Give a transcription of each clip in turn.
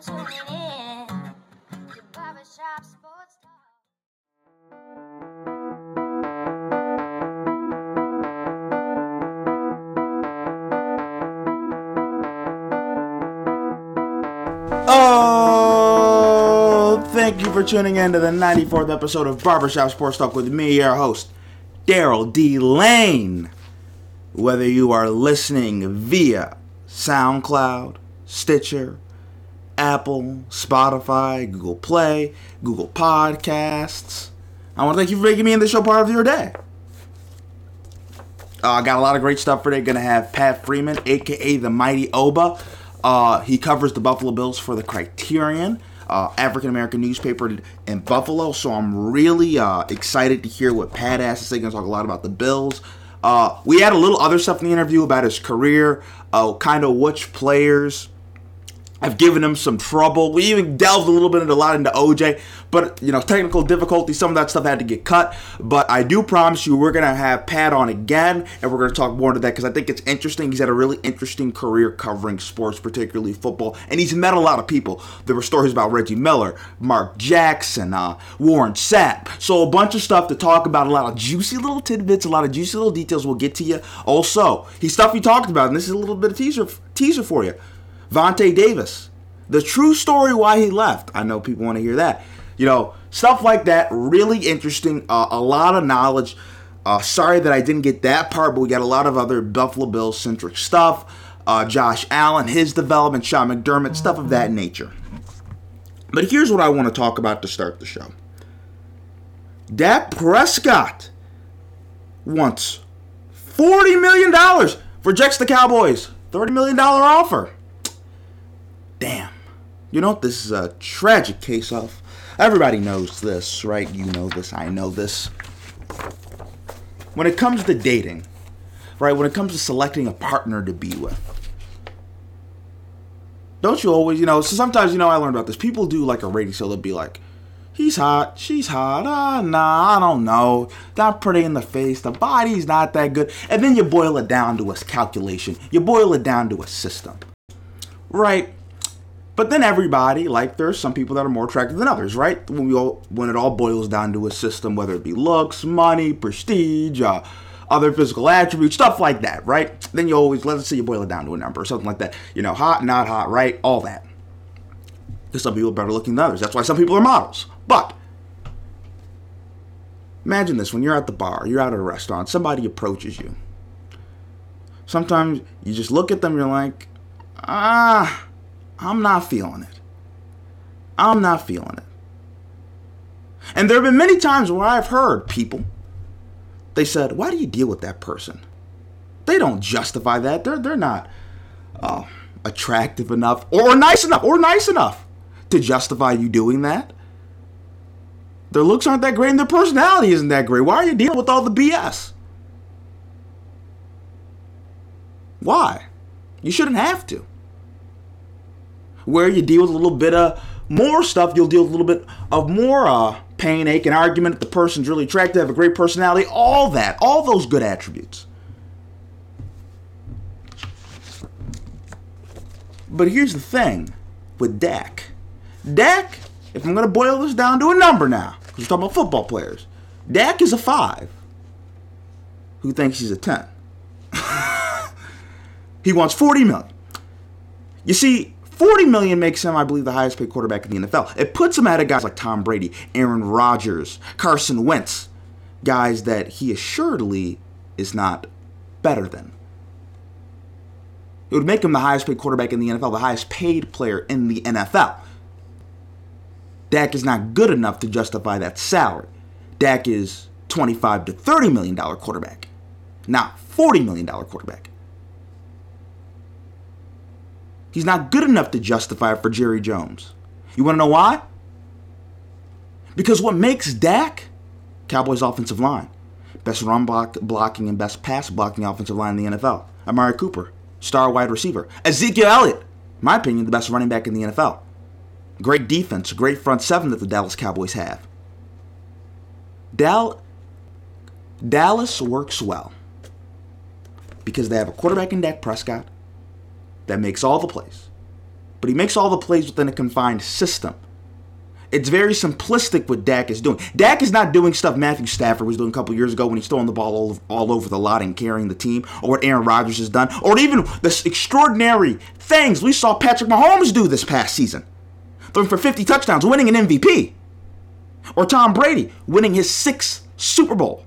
for tuning in Barbershop Sports Talk. Oh, thank you for tuning in to the 94th episode of Barbershop Sports Talk with me, your host, Daryl D. Lane. Whether you are listening via SoundCloud, Stitcher, Apple, Spotify, Google Play, Google Podcasts, I want to thank you for making me in the show part of your day. I uh, got a lot of great stuff for today. Gonna have Pat Freeman, aka the Mighty Oba. Uh, he covers the Buffalo Bills for the Criterion, uh, African American newspaper in Buffalo. So I'm really uh, excited to hear what Pat has to say. Gonna talk a lot about the Bills. Uh, we had a little other stuff in the interview about his career, uh, kind of which players have given him some trouble. We even delved a little bit into a lot into OJ, but you know, technical difficulties, some of that stuff had to get cut. But I do promise you, we're gonna have Pat on again, and we're gonna talk more into that because I think it's interesting. He's had a really interesting career covering sports, particularly football, and he's met a lot of people. There were stories about Reggie Miller, Mark Jackson, uh, Warren Sapp, so a bunch of stuff to talk about. A lot of juicy little tidbits, a lot of juicy little details. We'll get to you. Also, he's stuff he talked about, and this is a little bit of teaser teaser for you. Vontae Davis, the true story why he left. I know people want to hear that. You know, stuff like that, really interesting. Uh, a lot of knowledge. Uh, sorry that I didn't get that part, but we got a lot of other Buffalo Bills centric stuff. Uh, Josh Allen, his development, Sean McDermott, stuff of that nature. But here's what I want to talk about to start the show. Dak Prescott wants $40 million, rejects the Cowboys. $30 million offer. Damn. You know? This is a tragic case of. Everybody knows this, right? You know this. I know this. When it comes to dating, right? When it comes to selecting a partner to be with, don't you always, you know, so sometimes, you know, I learned about this. People do like a rating show, they'll be like, he's hot, she's hot, ah, nah, I don't know. Not pretty in the face, the body's not that good. And then you boil it down to a calculation, you boil it down to a system, right? But then everybody, like there's some people that are more attractive than others, right? When we all, when it all boils down to a system, whether it be looks, money, prestige, uh, other physical attributes, stuff like that, right? Then you always let's say you boil it down to a number or something like that. You know, hot, not hot, right? All that. Because some people are better looking than others. That's why some people are models. But imagine this: when you're at the bar, you're out at a restaurant, somebody approaches you. Sometimes you just look at them, you're like, ah. I'm not feeling it. I'm not feeling it. And there have been many times where I've heard people, they said, Why do you deal with that person? They don't justify that. They're, they're not uh, attractive enough or nice enough or nice enough to justify you doing that. Their looks aren't that great and their personality isn't that great. Why are you dealing with all the BS? Why? You shouldn't have to where you deal with a little bit of more stuff. You'll deal with a little bit of more uh, pain, ache, and argument. The person's really attractive, have a great personality, all that, all those good attributes. But here's the thing with Dak. Dak, if I'm going to boil this down to a number now, because we're talking about football players, Dak is a five who thinks he's a 10. he wants 40 million. You see, 40 million makes him, I believe, the highest paid quarterback in the NFL. It puts him ahead of guys like Tom Brady, Aaron Rodgers, Carson Wentz, guys that he assuredly is not better than. It would make him the highest paid quarterback in the NFL, the highest paid player in the NFL. Dak is not good enough to justify that salary. Dak is 25 to 30 million dollar quarterback, not 40 million dollar quarterback. He's not good enough to justify it for Jerry Jones. You want to know why? Because what makes Dak Cowboys offensive line, best run block, blocking and best pass blocking offensive line in the NFL. Amari Cooper, star wide receiver. Ezekiel Elliott, my opinion, the best running back in the NFL. Great defense, great front seven that the Dallas Cowboys have. Dal- Dallas works well because they have a quarterback in Dak Prescott that makes all the plays. but he makes all the plays within a confined system. It's very simplistic what Dak is doing. Dak is not doing stuff Matthew Stafford was doing a couple years ago when he's throwing the ball all, all over the lot and carrying the team, or what Aaron Rodgers has done, or even the extraordinary things we saw Patrick Mahomes do this past season. Throwing for 50 touchdowns, winning an MVP. Or Tom Brady winning his sixth Super Bowl.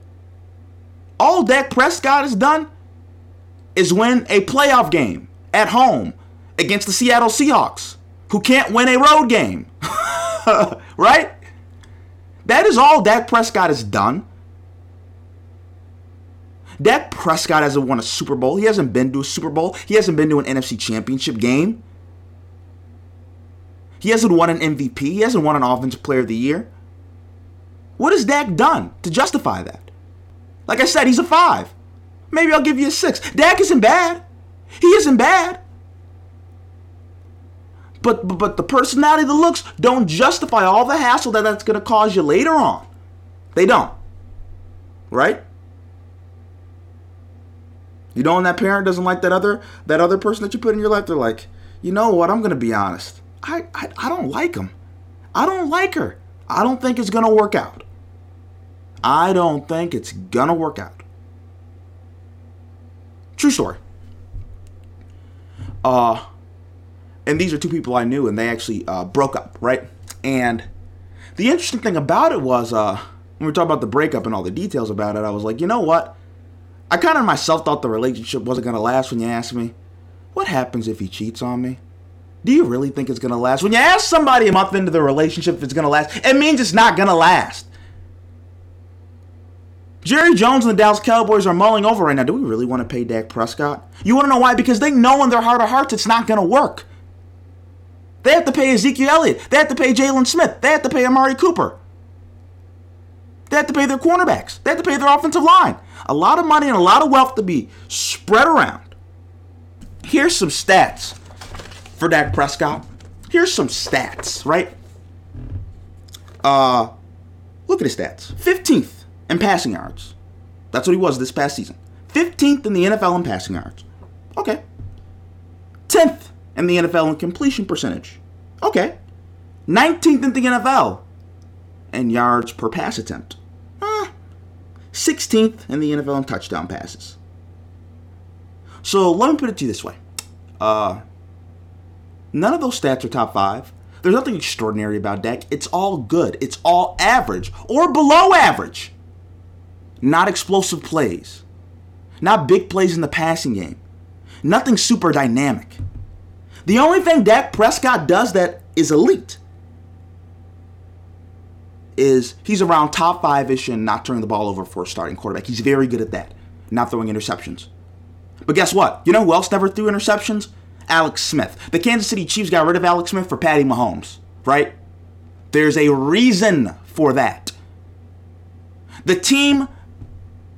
All Dak Prescott has done is win a playoff game at home against the Seattle Seahawks, who can't win a road game. right? That is all Dak Prescott has done. Dak Prescott hasn't won a Super Bowl. He hasn't been to a Super Bowl. He hasn't been to an NFC Championship game. He hasn't won an MVP. He hasn't won an Offensive Player of the Year. What has Dak done to justify that? Like I said, he's a five. Maybe I'll give you a six. Dak isn't bad. He isn't bad. But, but, but the personality, the looks don't justify all the hassle that that's going to cause you later on. They don't. Right? You know when that parent doesn't like that other that other person that you put in your life, they're like, you know what, I'm gonna be honest. I, I, I don't like him. I don't like her. I don't think it's gonna work out. I don't think it's gonna work out. True story. Uh and these are two people I knew, and they actually uh, broke up, right? And the interesting thing about it was, uh, when we were talking about the breakup and all the details about it, I was like, you know what? I kind of myself thought the relationship wasn't gonna last. When you asked me, what happens if he cheats on me? Do you really think it's gonna last? When you ask somebody a month into the relationship if it's gonna last, it means it's not gonna last. Jerry Jones and the Dallas Cowboys are mulling over right now. Do we really want to pay Dak Prescott? You want to know why? Because they know in their heart of hearts it's not going to work. They have to pay Ezekiel Elliott. They have to pay Jaylon Smith. They have to pay Amari Cooper. They have to pay their cornerbacks. They have to pay their offensive line. A lot of money and a lot of wealth to be spread around. Here's some stats for Dak Prescott. Here's some stats, right? Uh, look at his stats. 15th in passing yards. That's what he was this past season. 15th in the NFL in passing yards. Okay. 10th in the NFL in completion percentage. Okay. 19th in the NFL in yards per pass attempt. Uh, 16th in the NFL in touchdown passes. So let me put it to you this way. Uh, none of those stats are top five. There's nothing extraordinary about Dak. It's all good. It's all average or below average. Not explosive plays. Not big plays in the passing game. Nothing super dynamic. The only thing Dak Prescott does that is elite is he's around top five ish and not turning the ball over for a starting quarterback. He's very good at that, not throwing interceptions. But guess what? You know who else never threw interceptions? Alex Smith. The Kansas City Chiefs got rid of Alex Smith for Patty Mahomes, right? There's a reason for that. The team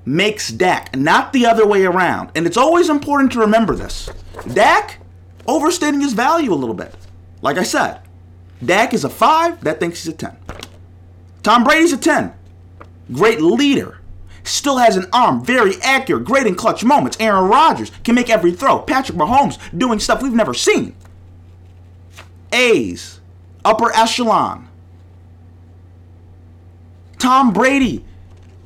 makes Dak, not the other way around. And it's always important to remember this. Dak overstating his value a little bit. Like I said, Dak is a 5, that thinks he's a 10. Tom Brady's a 10. Great leader. Still has an arm, very accurate, great in clutch moments. Aaron Rodgers can make every throw. Patrick Mahomes doing stuff we've never seen. A's, upper echelon. Tom Brady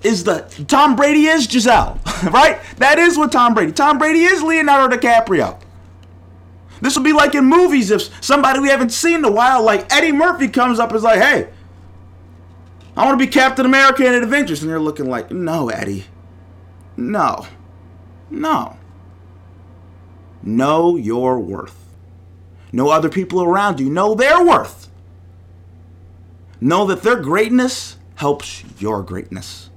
is the Tom Brady is Gisele, right? That is what Tom Brady. Tom Brady is Leonardo DiCaprio. This would be like in movies if somebody we haven't seen in a while, like Eddie Murphy, comes up and is like, "Hey, I want to be Captain America in Avengers," and you're looking like, "No, Eddie, no, no. Know your worth. Know other people around you. Know their worth. Know that their greatness helps your greatness."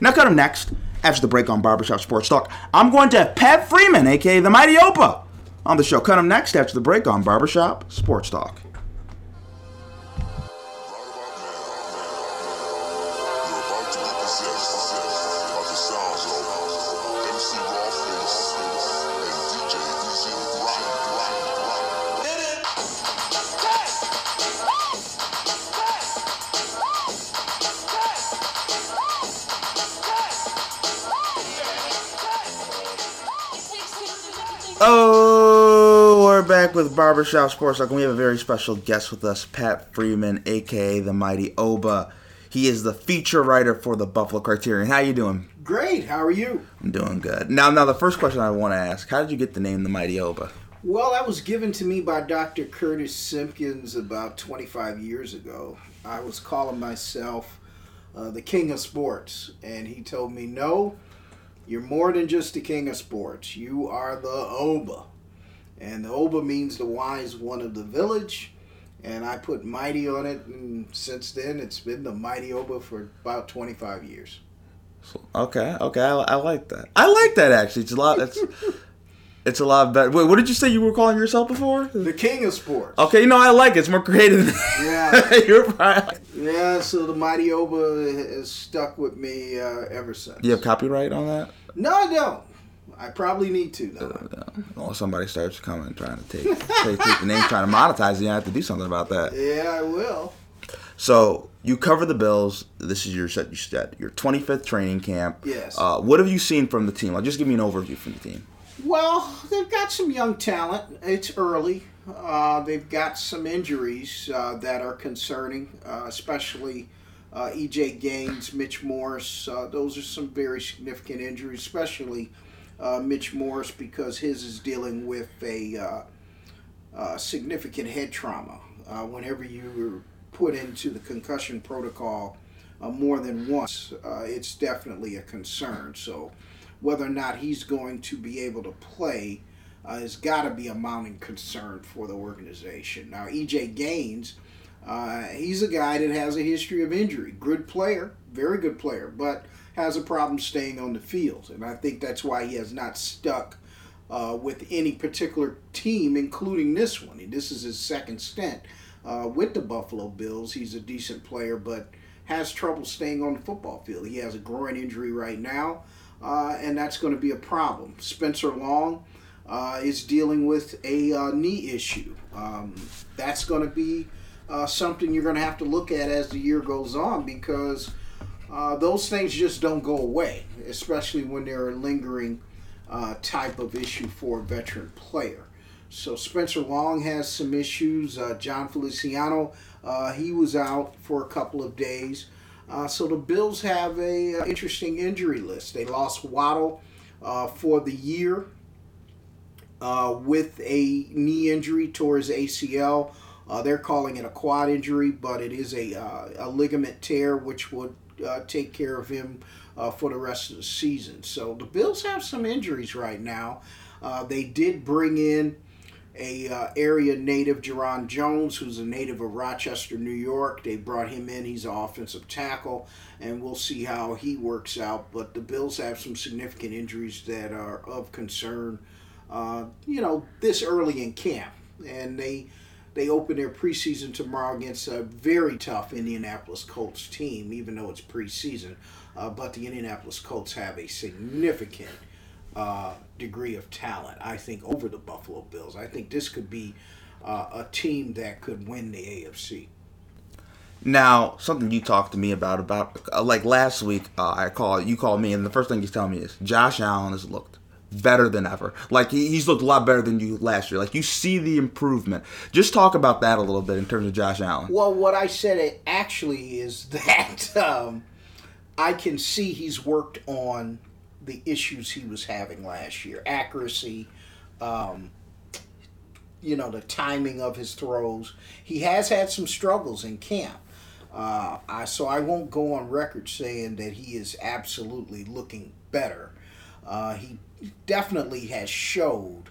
Now, cut him next. After the break on Barbershop Sports Talk, I'm going to have Pat Freeman, aka the Mighty Oba, on the show. Cut him next after the break on Barbershop Sports Talk. With Barbershop Sports Talk, and we have a very special guest with us, Pat Freeman, aka the Mighty Oba. He is the feature writer for the Buffalo Criterion. How are you doing? Great. How are you? I'm doing good. Now, now the first question I want to ask: How did you get the name the Mighty Oba? Well, that was given to me by Dr. Curtis Simpkins about 25 years ago. I was calling myself uh, the king of sports, and he told me, "No, you're more than just the king of sports. You are the Oba." And the Oba means the wise one of the village. And I put mighty on it, and since then it's been the mighty Oba for about 25 years. Okay, okay, I, I like that. I like that actually. It's a lot. It's it's a lot better. Wait, what did you say you were calling yourself before? The king of sports. Okay, you know, I like it. It's more creative. Yeah. You're right. Yeah, so the mighty Oba has stuck with me uh, ever since. You have copyright on that? No, I don't. I probably need to though. Well, somebody starts coming trying to take take, take the name, trying to monetize it. You have to do something about that. Yeah, I will. So you cover the Bills. This is your set. You said your 25th training camp. Yes. Uh, what have you seen from the team? Like, just give me an overview from the team. Well, they've got some young talent. It's early. Uh, they've got some injuries uh, that are concerning, uh, especially uh, EJ Gaines, Mitch Morse. Uh, those are some very significant injuries, especially uh, Mitch Morse because his is dealing with a uh, uh, significant head trauma. Uh, whenever you were put into the concussion protocol uh, more than once, it's definitely a concern. So, whether or not he's going to be able to play has got to be a mounting concern for the organization. Now, EJ Gaines, uh, he's a guy that has a history of injury. Good player, very good player, but has a problem staying on the field. And I think that's why he has not stuck uh, with any particular team, including this one. And this is his second stint uh, with the Buffalo Bills. He's a decent player, but has trouble staying on the football field. He has a groin injury right now, uh, and that's going to be a problem. Spencer Long uh, is dealing with a uh, knee issue. Um, that's going to be uh, something you're going to have to look at as the year goes on because uh, those things just don't go away, especially when they're a lingering uh, type of issue for a veteran player. So Spencer Long has some issues. Uh, Jon Feliciano, uh, he was out for a couple of days. Uh, so the Bills have a uh, interesting injury list. They lost Waddle for the year with a knee injury towards ACL. They're calling it a quad injury, but it is a, a ligament tear, which would uh, take care of him uh, for the rest of the season. So the Bills have some injuries right now. Uh, they did bring in a uh, area native, Jarron Jones, who's a native of Rochester, New York. They brought him in. He's an offensive tackle, and we'll see how he works out. But the Bills have some significant injuries that are of concern. Uh, you know, this early in camp, and they they open their preseason tomorrow against a very tough Indianapolis Colts team, even though it's preseason. Uh, but the Indianapolis Colts have a significant uh, degree of talent, I think, over the Buffalo Bills. I think this could be uh, a team that could win the AFC. Now, something you talked to me about about uh, like last week, uh, I call you called me, and the first thing you telling me is Josh Allen has looked better than ever. Like he, he's looked a lot better than you last year. Like you see the improvement. Just talk about that a little bit in terms of Josh Allen. Well, what I said actually is that um, I can see he's worked on the issues he was having last year accuracy, um, you know, the timing of his throws. He has had some struggles in camp. Uh, I, so I won't go on record saying that he is absolutely looking better. Uh, he definitely has showed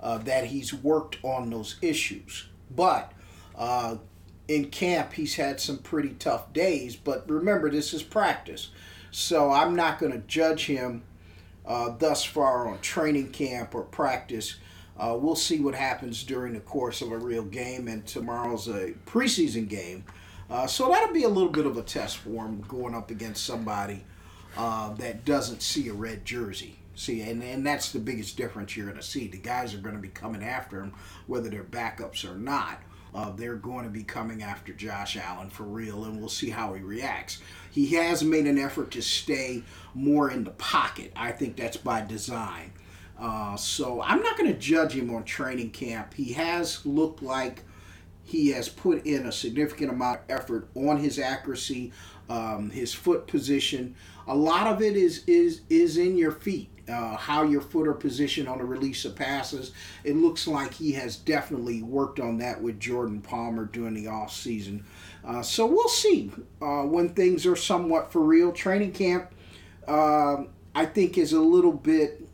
uh, that he's worked on those issues. But uh, in camp, he's had some pretty tough days. But remember, this is practice. So I'm not going to judge him uh, thus far on training camp or practice. Uh, we'll see what happens during the course of a real game, and tomorrow's a preseason game. Uh, so that'll be a little bit of a test for him going up against somebody uh, that doesn't see a red jersey. See, and, and that's the biggest difference you're going to see. The guys are going to be coming after him, whether they're backups or not. Uh, they're going to be coming after Josh Allen for real, and we'll see how he reacts. He has made an effort to stay more in the pocket. I think that's by design. Uh, so I'm not going to judge him on training camp. He has looked like he has put in a significant amount of effort on his accuracy, um, his foot position. A lot of it is is is in your feet, uh, how your foot are positioned on the release of passes. It looks like he has definitely worked on that with Jordan Palmer during the off season. Uh, so we'll see uh, when things are somewhat for real. Training camp, um I think, is a little bit.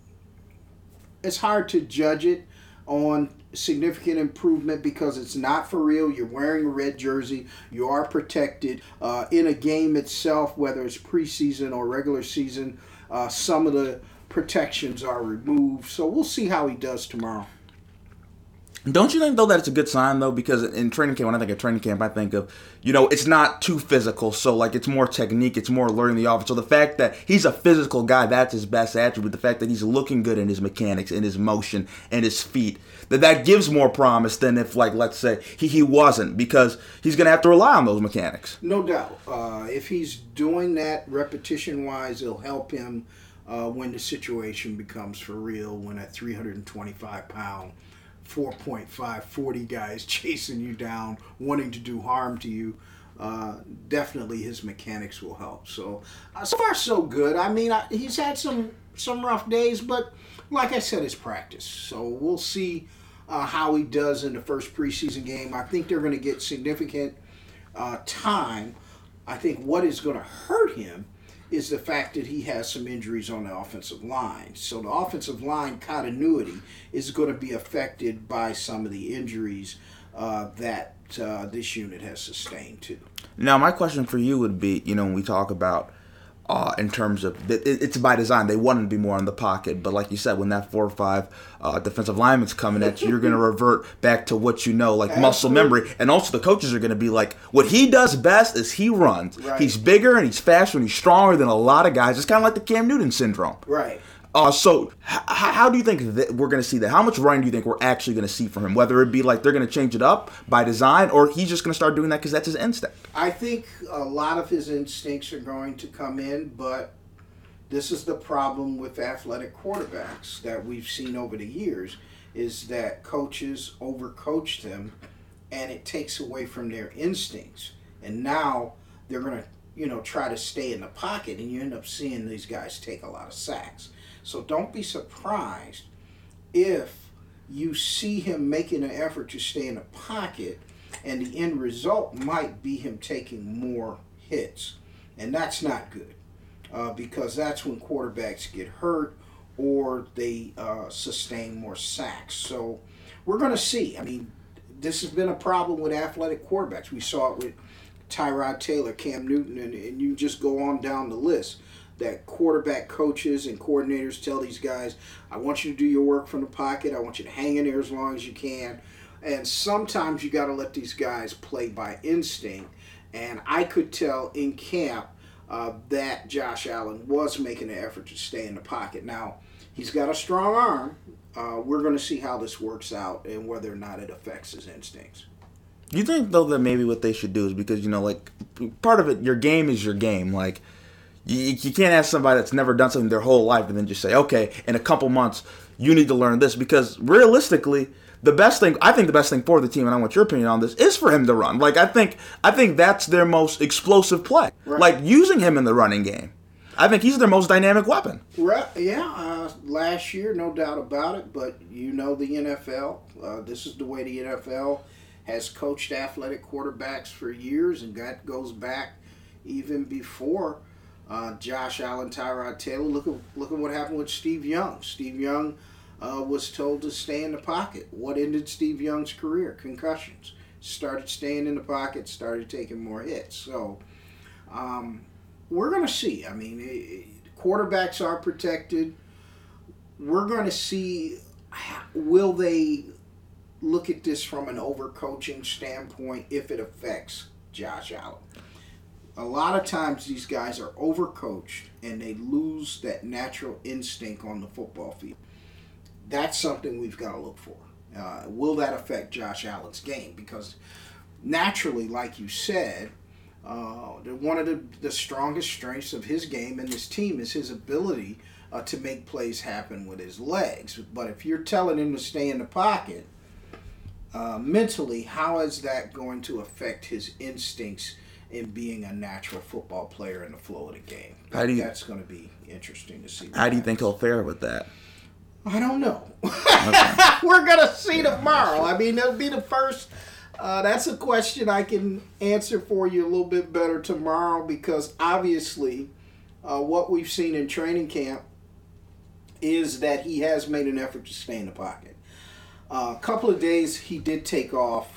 It's hard to judge it on significant improvement because it's not for real. You're wearing a red jersey. You are protected uh, in a game itself, whether it's preseason or regular season. Uh, some of the protections are removed, so we'll see how he does tomorrow. Don't you think though that it's a good sign though? Because in training camp, when I think of training camp, I think of you know it's not too physical, so like it's more technique, it's more learning the offense. So the fact that he's a physical guy, that's his best attribute. The fact that he's looking good in his mechanics, in his motion, and his feet, that that gives more promise than if like let's say he, he wasn't, because he's gonna have to rely on those mechanics. No doubt. Uh, if he's doing that repetition wise, it'll help him uh, when the situation becomes for real, when a 325 pound 4.5 40 guys chasing you down wanting to do harm to you uh, definitely his mechanics will help. So uh, so far so good. I mean I, he's had some some rough days but like i said it's practice. So we'll see uh, how he does in the first preseason game. I think they're going to get significant uh, time. I think what is going to hurt him is the fact that he has some injuries on the offensive line. So the offensive line continuity is going to be affected by some of the injuries uh, that uh, this unit has sustained too. Now, my question for you would be, you know, when we talk about uh, in terms of it, it's by design. They want to be more in the pocket, but like you said, when that four or five uh, defensive lineman's coming at you, you're going to revert back to what you know, like muscle memory. And also, the coaches are going to be like, what he does best is he runs. Right. He's bigger and he's faster and he's stronger than a lot of guys. It's kind of like the Cam Newton syndrome. Right. Uh, so, h- how do you think that we're going to see that? How much running do you think we're actually going to see from him? Whether it be like they're going to change it up by design, or he's just going to start doing that because that's his instinct. I think a lot of his instincts are going to come in, but this is the problem with athletic quarterbacks that we've seen over the years is that coaches overcoach them and it takes away from their instincts. And now they're going to, you know, try to stay in the pocket and you end up seeing these guys take a lot of sacks. So don't be surprised if you see him making an effort to stay in the pocket and the end result might be him taking more hits. And that's not good uh, because that's when quarterbacks get hurt or they uh, sustain more sacks. So we're going to see. I mean, this has been a problem with athletic quarterbacks. We saw it with Tyrod Taylor, Cam Newton, and, and you just go on down the list. That quarterback coaches and coordinators tell these guys, I want you to do your work from the pocket. I want you to hang in there as long as you can. And sometimes you got to let these guys play by instinct. And I could tell in camp uh, that Josh Allen was making an effort to stay in the pocket. Now, he's got a strong arm. Uh, we're going to see how this works out and whether or not it affects his instincts. You think though that maybe what they should do is because you know like part of it, your game is your game. Like you, you can't ask somebody that's never done something their whole life and then just say, okay, in a couple months you need to learn this because realistically. The best thing I think the best thing for the team, and I want your opinion on this, is for him to run. Like I think I think that's their most explosive play. Right. Like using him in the running game. I think he's their most dynamic weapon. Right, yeah, uh, last year, no doubt about it. But you know the NFL. Uh, this is the way the NFL has coached athletic quarterbacks for years, and that goes back even before uh, Josh Allen, Tyrod Taylor. Look at look at what happened with Steve Young. Steve Young uh, was told to stay in the pocket. What ended Steve Young's career? Concussions. Started staying in the pocket. Started taking more hits. So. Um, we're going to see. I mean, eh, quarterbacks are protected. We're going to see will they look at this from an overcoaching standpoint if it affects Josh Allen. A lot of times these guys are overcoached and they lose that natural instinct on the football field. That's something we've got to look for. Uh, will that affect Josh Allen's game? Because naturally, like you said, uh, one of the, the strongest strengths of his game and his team is his ability uh, to make plays happen with his legs. But if you're telling him to stay in the pocket, uh, mentally, how is that going to affect his instincts in being a natural football player in the flow of the game? How do you- That's going to be interesting to see. How do you think he'll fare with that? I don't know. We're gonna see tomorrow. I mean, it'll be the first. Uh, that's a question I can answer for you a little bit better tomorrow because obviously, uh, what we've seen in training camp is that he has made an effort to stay in the pocket. Uh, a couple of days he did take off.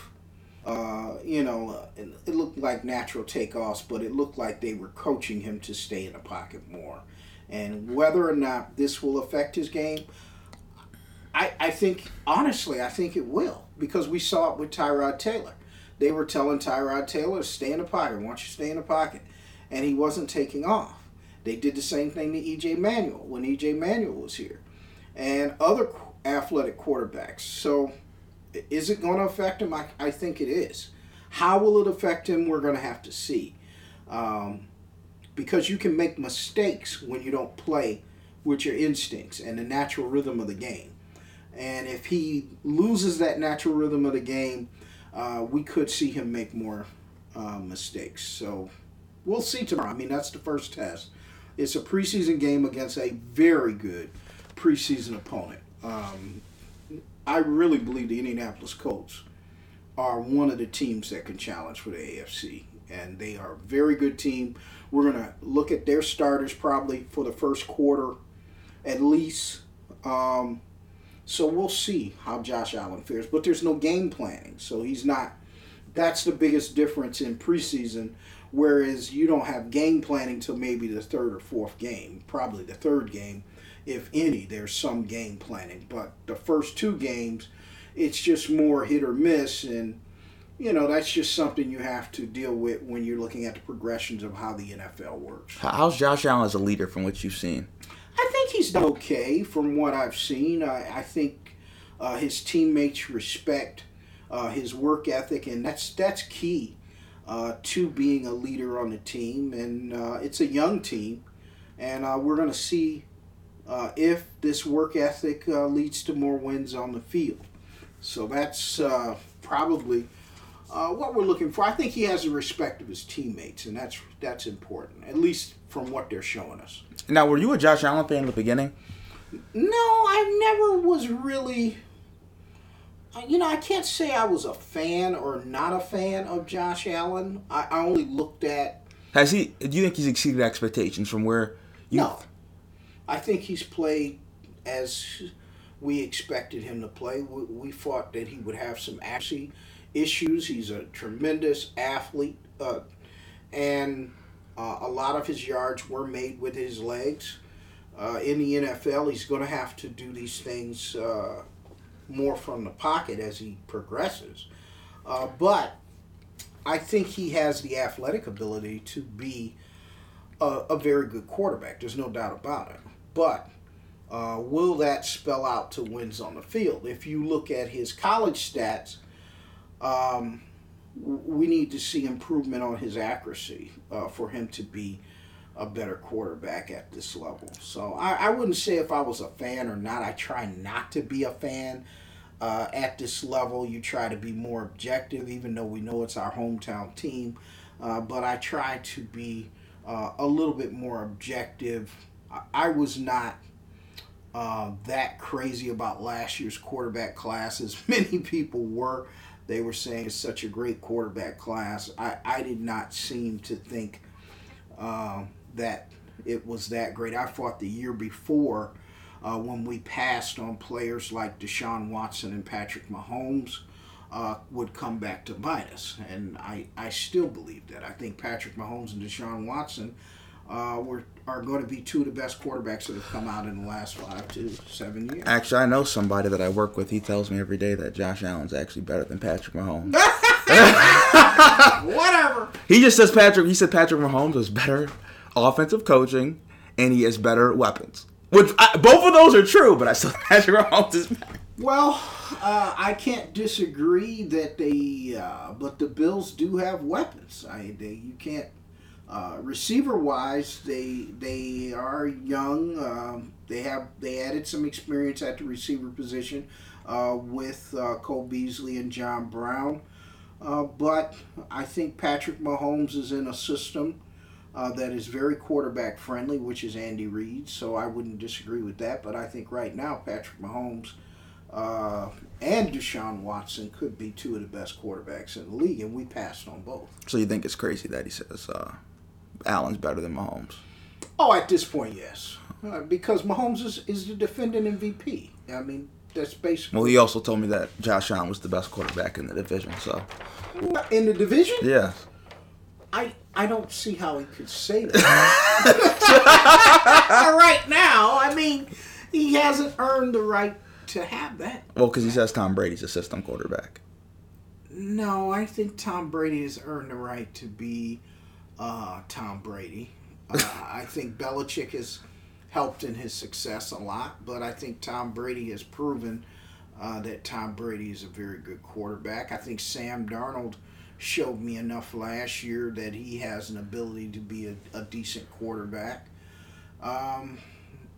Uh, you know, uh, it, it looked like natural takeoffs, but it looked like they were coaching him to stay in the pocket more. And whether or not this will affect his game, I, I think honestly, I think it will because we saw it with Tyrod Taylor. They were telling Tyrod Taylor stay in the pocket. Why don't you stay in the pocket? And he wasn't taking off. They did the same thing to EJ Manuel when EJ Manuel was here, and other athletic quarterbacks. So, is it going to affect him? I, I think it is. How will it affect him? We're going to have to see. Um, because you can make mistakes when you don't play with your instincts and the natural rhythm of the game. And if he loses that natural rhythm of the game, uh, we could see him make more uh, mistakes. So we'll see tomorrow. I mean, that's the first test. It's a preseason game against a very good preseason opponent. Um, I really believe the Indianapolis Colts are one of the teams that can challenge for the AFC, and they are a very good team. We're going to look at their starters probably for the first quarter at least. Um, so we'll see how Josh Allen fares. But there's no game planning, so he's not. That's the biggest difference in preseason. Whereas you don't have game planning till maybe the third or fourth game, probably the third game, if any. There's some game planning, but the first two games, it's just more hit or miss, and you know that's just something you have to deal with when you're looking at the progressions of how the NFL works. How's Josh Allen as a leader from what you've seen? I think he's done okay from what I've seen. I, I think uh, his teammates respect uh, his work ethic, and that's that's key uh, to being a leader on the team. And uh, it's a young team, and uh, we're going to see uh, if this work ethic uh, leads to more wins on the field. So that's uh, probably uh, what we're looking for. I think he has the respect of his teammates, and that's that's important, at least from what they're showing us. Now, were you a Josh Allen fan in the beginning? No, I never was really. uh, You know, I can't say I was a fan or not a fan of Josh Allen. I, I only looked at. Has he? Do you think he's exceeded expectations from where? You, No. I think he's played as we expected him to play. We, we thought that he would have some accuracy issues. He's a tremendous athlete, uh, and uh, a lot of his yards were made with his legs. Uh, in the NFL, he's going to have to do these things uh, more from the pocket as he progresses. Uh, but I think he has the athletic ability to be a, a very good quarterback. There's no doubt about it. But uh, will that spell out to wins on the field? If you look at his college stats, um, we need to see improvement on his accuracy uh, for him to be a better quarterback at this level. So I, I wouldn't say if I was a fan or not. I try not to be a fan uh, at this level. You try to be more objective, even though we know it's our hometown team. Uh, but I try to be uh, a little bit more objective. I, was not uh, that crazy about last year's quarterback class as many people were. They were saying it's such a great quarterback class. I, I did not seem to think um, that it was that great. I thought the year before, uh, when we passed on players like Deshaun Watson and Patrick Mahomes, uh, would come back to bite us. And I, I still believe that. I think Patrick Mahomes and Deshaun Watson uh, were are going to be two of the best quarterbacks that have come out in the last five to seven years. Actually, I know somebody that I work with. He tells me every day that Josh Allen's actually better than Patrick Mahomes. Whatever. he just says Patrick. He said Patrick Mahomes is better offensive coaching, and he has better weapons. Which I, both of those are true, but I still think Patrick Mahomes is better. Well, uh, I can't disagree that they, uh, but the Bills do have weapons. I they, you can't Uh, receiver wise, they they are young. Um, they have they added some experience at the receiver position uh, with uh, Cole Beasley and John Brown. Uh, but I think Patrick Mahomes is in a system uh, that is very quarterback friendly, which is Andy Reid. So I wouldn't disagree with that. But I think right now Patrick Mahomes uh, and Deshaun Watson could be two of the best quarterbacks in the league, and we passed on both. So you think it's crazy that he says uh, Allen's better than Mahomes? Oh, at this point, yes, uh, because Mahomes is, is the defending MVP. I mean, that's basically Well, he also told me that Josh Allen was the best quarterback in the division. So in the division. yeah, I I don't see how he could say that. right now, I mean, he hasn't earned the right to have that. well, because he says Tom Brady's a system quarterback. No, I think Tom Brady has earned the right to be uh, Tom Brady. Uh, I think Belichick has helped in his success a lot, but I think Tom Brady has proven uh, that Tom Brady is a very good quarterback. I think Sam Darnold showed me enough last year that he has an ability to be a, a decent quarterback. Um,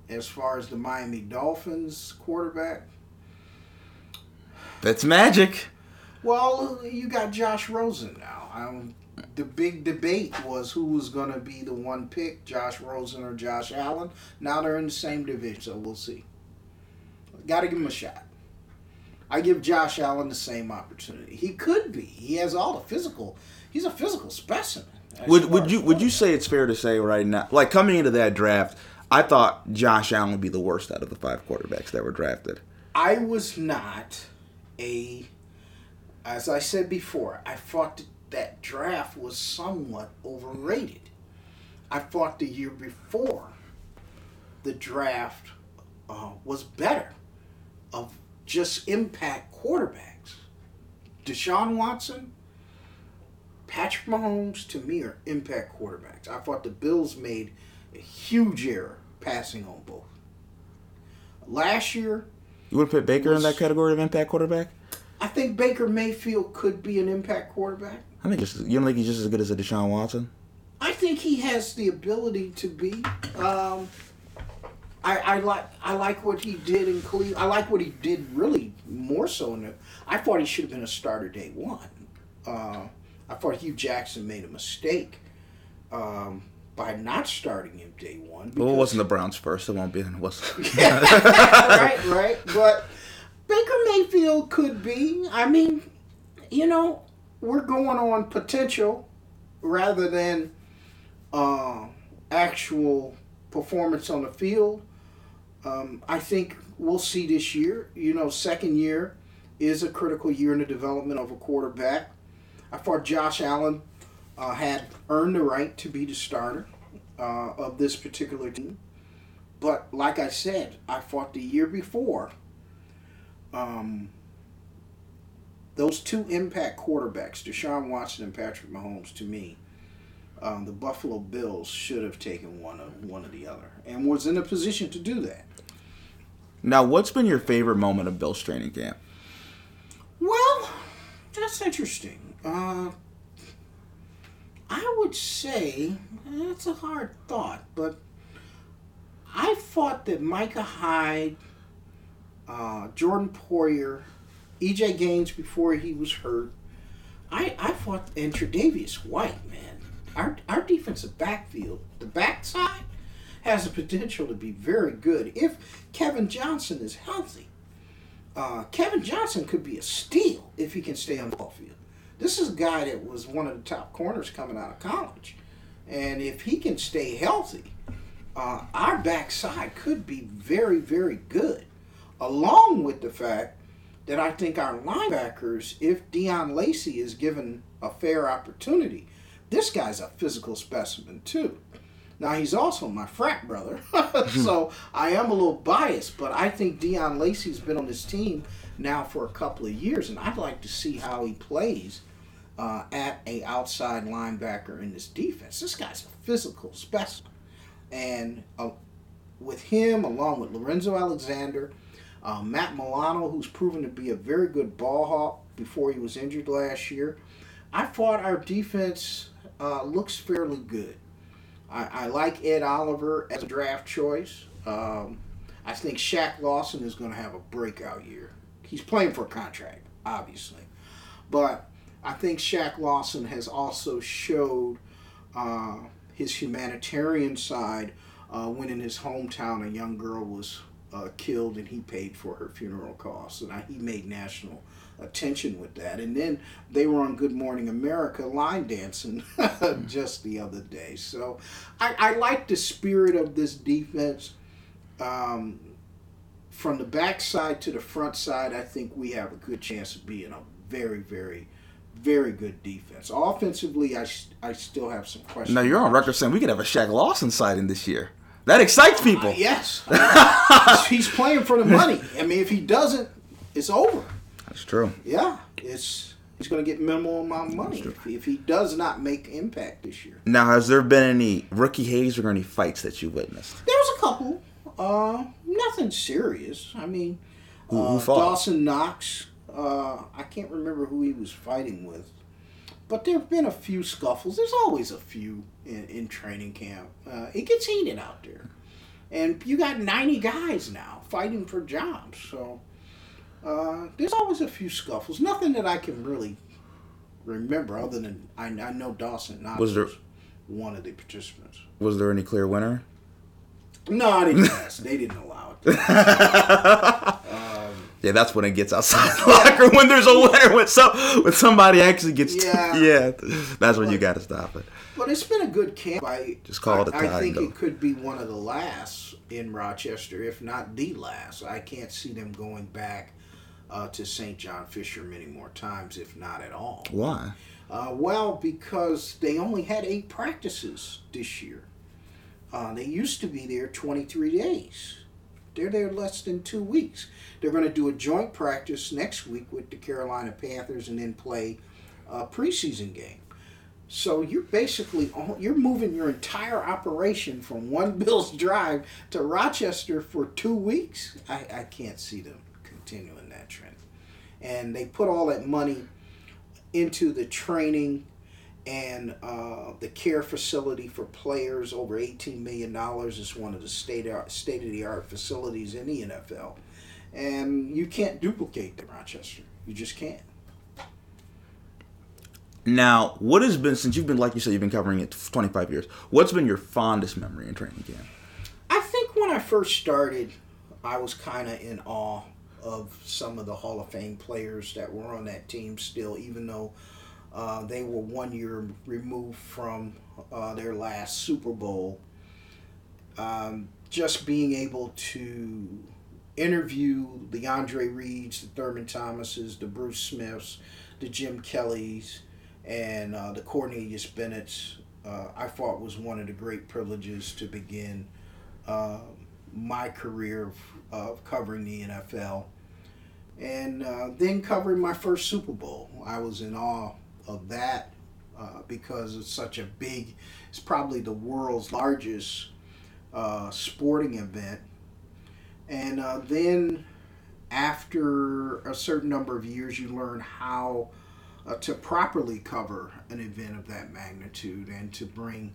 as far as the Miami Dolphins quarterback, That's magic. Well, you got Josh Rosen now. Um, the big debate was who was going to be the one pick, Josh Rosen or Josh Allen. Now they're in the same division, so we'll see. Got to give him a shot. I give Josh Allen the same opportunity. He could be. He has all the physical. He's a physical specimen. Would would you would you say it's fair to say right now, like coming into that draft, I thought Josh Allen would be the worst out of the five quarterbacks that were drafted. I was not a, as I said before, I thought that, draft was somewhat overrated. I thought the year before the draft uh, was better of just impact quarterbacks. Deshaun Watson, Patrick Mahomes, to me, are impact quarterbacks. I thought the Bills made a huge error passing on both. Last year, You would put Baker in that category of impact quarterback? I think Baker Mayfield could be an impact quarterback. I think just you don't think he's just as good as a Deshaun Watson? I think he has the ability to be. Um, I, I like I like what he did in Cleveland. I like what he did really more so in the. I thought he should have been a starter day one. Uh, I thought Hue Jackson made a mistake um, by not starting him day one. Well, it wasn't the Browns first. It won't be. It was. right, right. But Baker Mayfield could be. I mean, you know, we're going on potential rather than uh, actual performance on the field. Um, I think we'll see this year. You know, second year is a critical year in the development of a quarterback. I thought Josh Allen uh, had earned the right to be the starter uh, of this particular team. But like I said, I fought the year before. Um, those two impact quarterbacks, Deshaun Watson and Patrick Mahomes, to me, um, the Buffalo Bills should have taken one of one or the other, and was in a position to do that. now, what's been your favorite moment of Bill's training camp? Well, that's interesting. Uh, I would say that's a hard thought, but I thought that Micah Hyde, uh, Jordan Poyer, EJ Gaines before he was hurt, I, I thought, and Tre'Davious White, man, our, our defensive backfield, the backside, has the potential to be very good if Kevin Johnson is healthy. Uh, Kevin Johnson could be a steal if he can stay on the ball field. This is a guy that was one of the top corners coming out of college. And if he can stay healthy, uh, our backside could be very, very good. Along with the fact that I think our linebackers, if Deon Lacey is given a fair opportunity, this guy's a physical specimen too. Now he's also my frat brother, so I am a little biased, but I think Deon Lacey's been on this team now for a couple of years, and I'd like to see how he plays uh, at a outside linebacker in this defense. This guy's a physical specimen, and uh, with him, along with Lorenzo Alexander, uh, Matt Milano, who's proven to be a very good ball hawk before he was injured last year, I thought our defense uh, looks fairly good. I, I like Ed Oliver as a draft choice. Um, I think Shaq Lawson is going to have a breakout year. He's playing for a contract, obviously, but I think Shaq Lawson has also showed uh, his humanitarian side uh, when in his hometown a young girl was uh, killed and he paid for her funeral costs. And I, he made national attention with that. And then they were on good morning america line dancing just the other day. So I, I like the spirit of this defense. Um, from the backside to the front side i think we have a good chance of being a very very very good defense. Offensively I, I still have some questions. Now you're on record saying we could have a Shaq Lawson sighting this year. That excites people. Uh, yes he's playing for the money i mean if he doesn't it's over That's true. Yeah, it's he's going to get minimal amount of money if, if he does not make impact this year. Now, has there been any rookie haze or any fights that you witnessed? There was a couple, uh, nothing serious. I mean, Who- uh, who fought? Dawson Knox. Uh, I can't remember who he was fighting with, but there have been a few scuffles. There's always a few in, in training camp. Uh, it gets heated out there, and you got 90 guys now fighting for jobs. So uh, there's always a few scuffles. Nothing that I can really remember, other than I, I know Dawson Knox Was there- was one of the participants. Was there any clear winner? No, they didn't ask. They didn't allow it. Yeah, that's when it gets outside the locker when there's a winner when some when somebody actually gets Yeah. yeah that's when you got to stop it. But it's been a good camp. I Just call it a tie, I think though. it could be one of the last in Rochester, if not the last. I can't see them going back uh, to St. John Fisher many more times, if not at all. Why? Uh, well, because they only had eight practices this year. Uh, they used to be there 23 days. They're there less than two weeks. They're going to do a joint practice next week with the Carolina Panthers and then play a preseason game. So you're basically you're moving your entire operation from one Bills drive to Rochester for two weeks. I, I can't see them continuing that trend. And they put all that money into the training and uh, the care facility for players over $18 million is one of the state state of the art facilities in the NFL. And you can't duplicate in Rochester. You just can't. Now, what has been since you've been like you said you've been covering it for 25 years? What's been your fondest memory in training camp? I think when I first started, I was kind of in awe of some of the Hall of Fame players that were on that team still, even though uh, they were one year removed from uh, their last Super Bowl. Um, just being able to interview the Andre Reeds, the Thurman Thomases, the Bruce Smiths, the Jim Kellys, and uh, the Cornelius Bennett's, uh, I thought was one of the great privileges to begin uh, my career of, of covering the NFL. And uh, then covering my first Super Bowl. I was in awe of that uh, because it's such a big, it's probably the world's largest uh, sporting event. And uh, then after a certain number of years, you learn how uh, to properly cover an event of that magnitude and to bring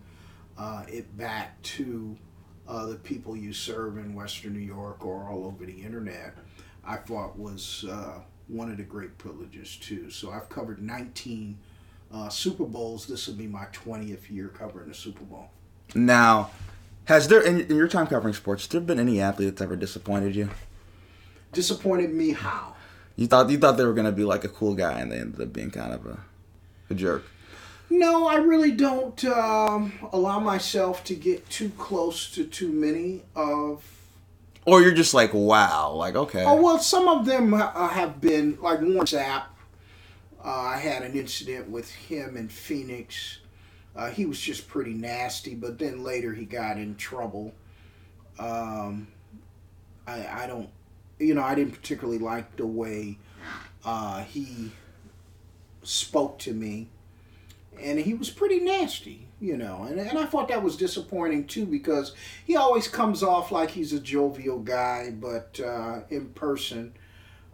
uh, it back to uh, the people you serve in Western New York or all over the internet, I thought was uh, one of the great privileges too. So I've covered 19 uh, Super Bowls. This will be my 20th year covering the Super Bowl. Now, has there in, in your time covering sports, there been any athlete that's ever disappointed you? Disappointed me how? You thought you thought they were gonna be like a cool guy, and they ended up being kind of a, a jerk. No, I really don't um, allow myself to get too close to too many of Or you're just like, wow, like okay. Oh well, some of them uh, have been like Warren Sapp. Uh, I had an incident with him in Phoenix. Uh, he was just pretty nasty, but then later he got in trouble. Um, I I don't, you know, I didn't particularly like the way uh, he spoke to me, and he was pretty nasty, you know, and and I thought that was disappointing too because he always comes off like he's a jovial guy, but uh, in person,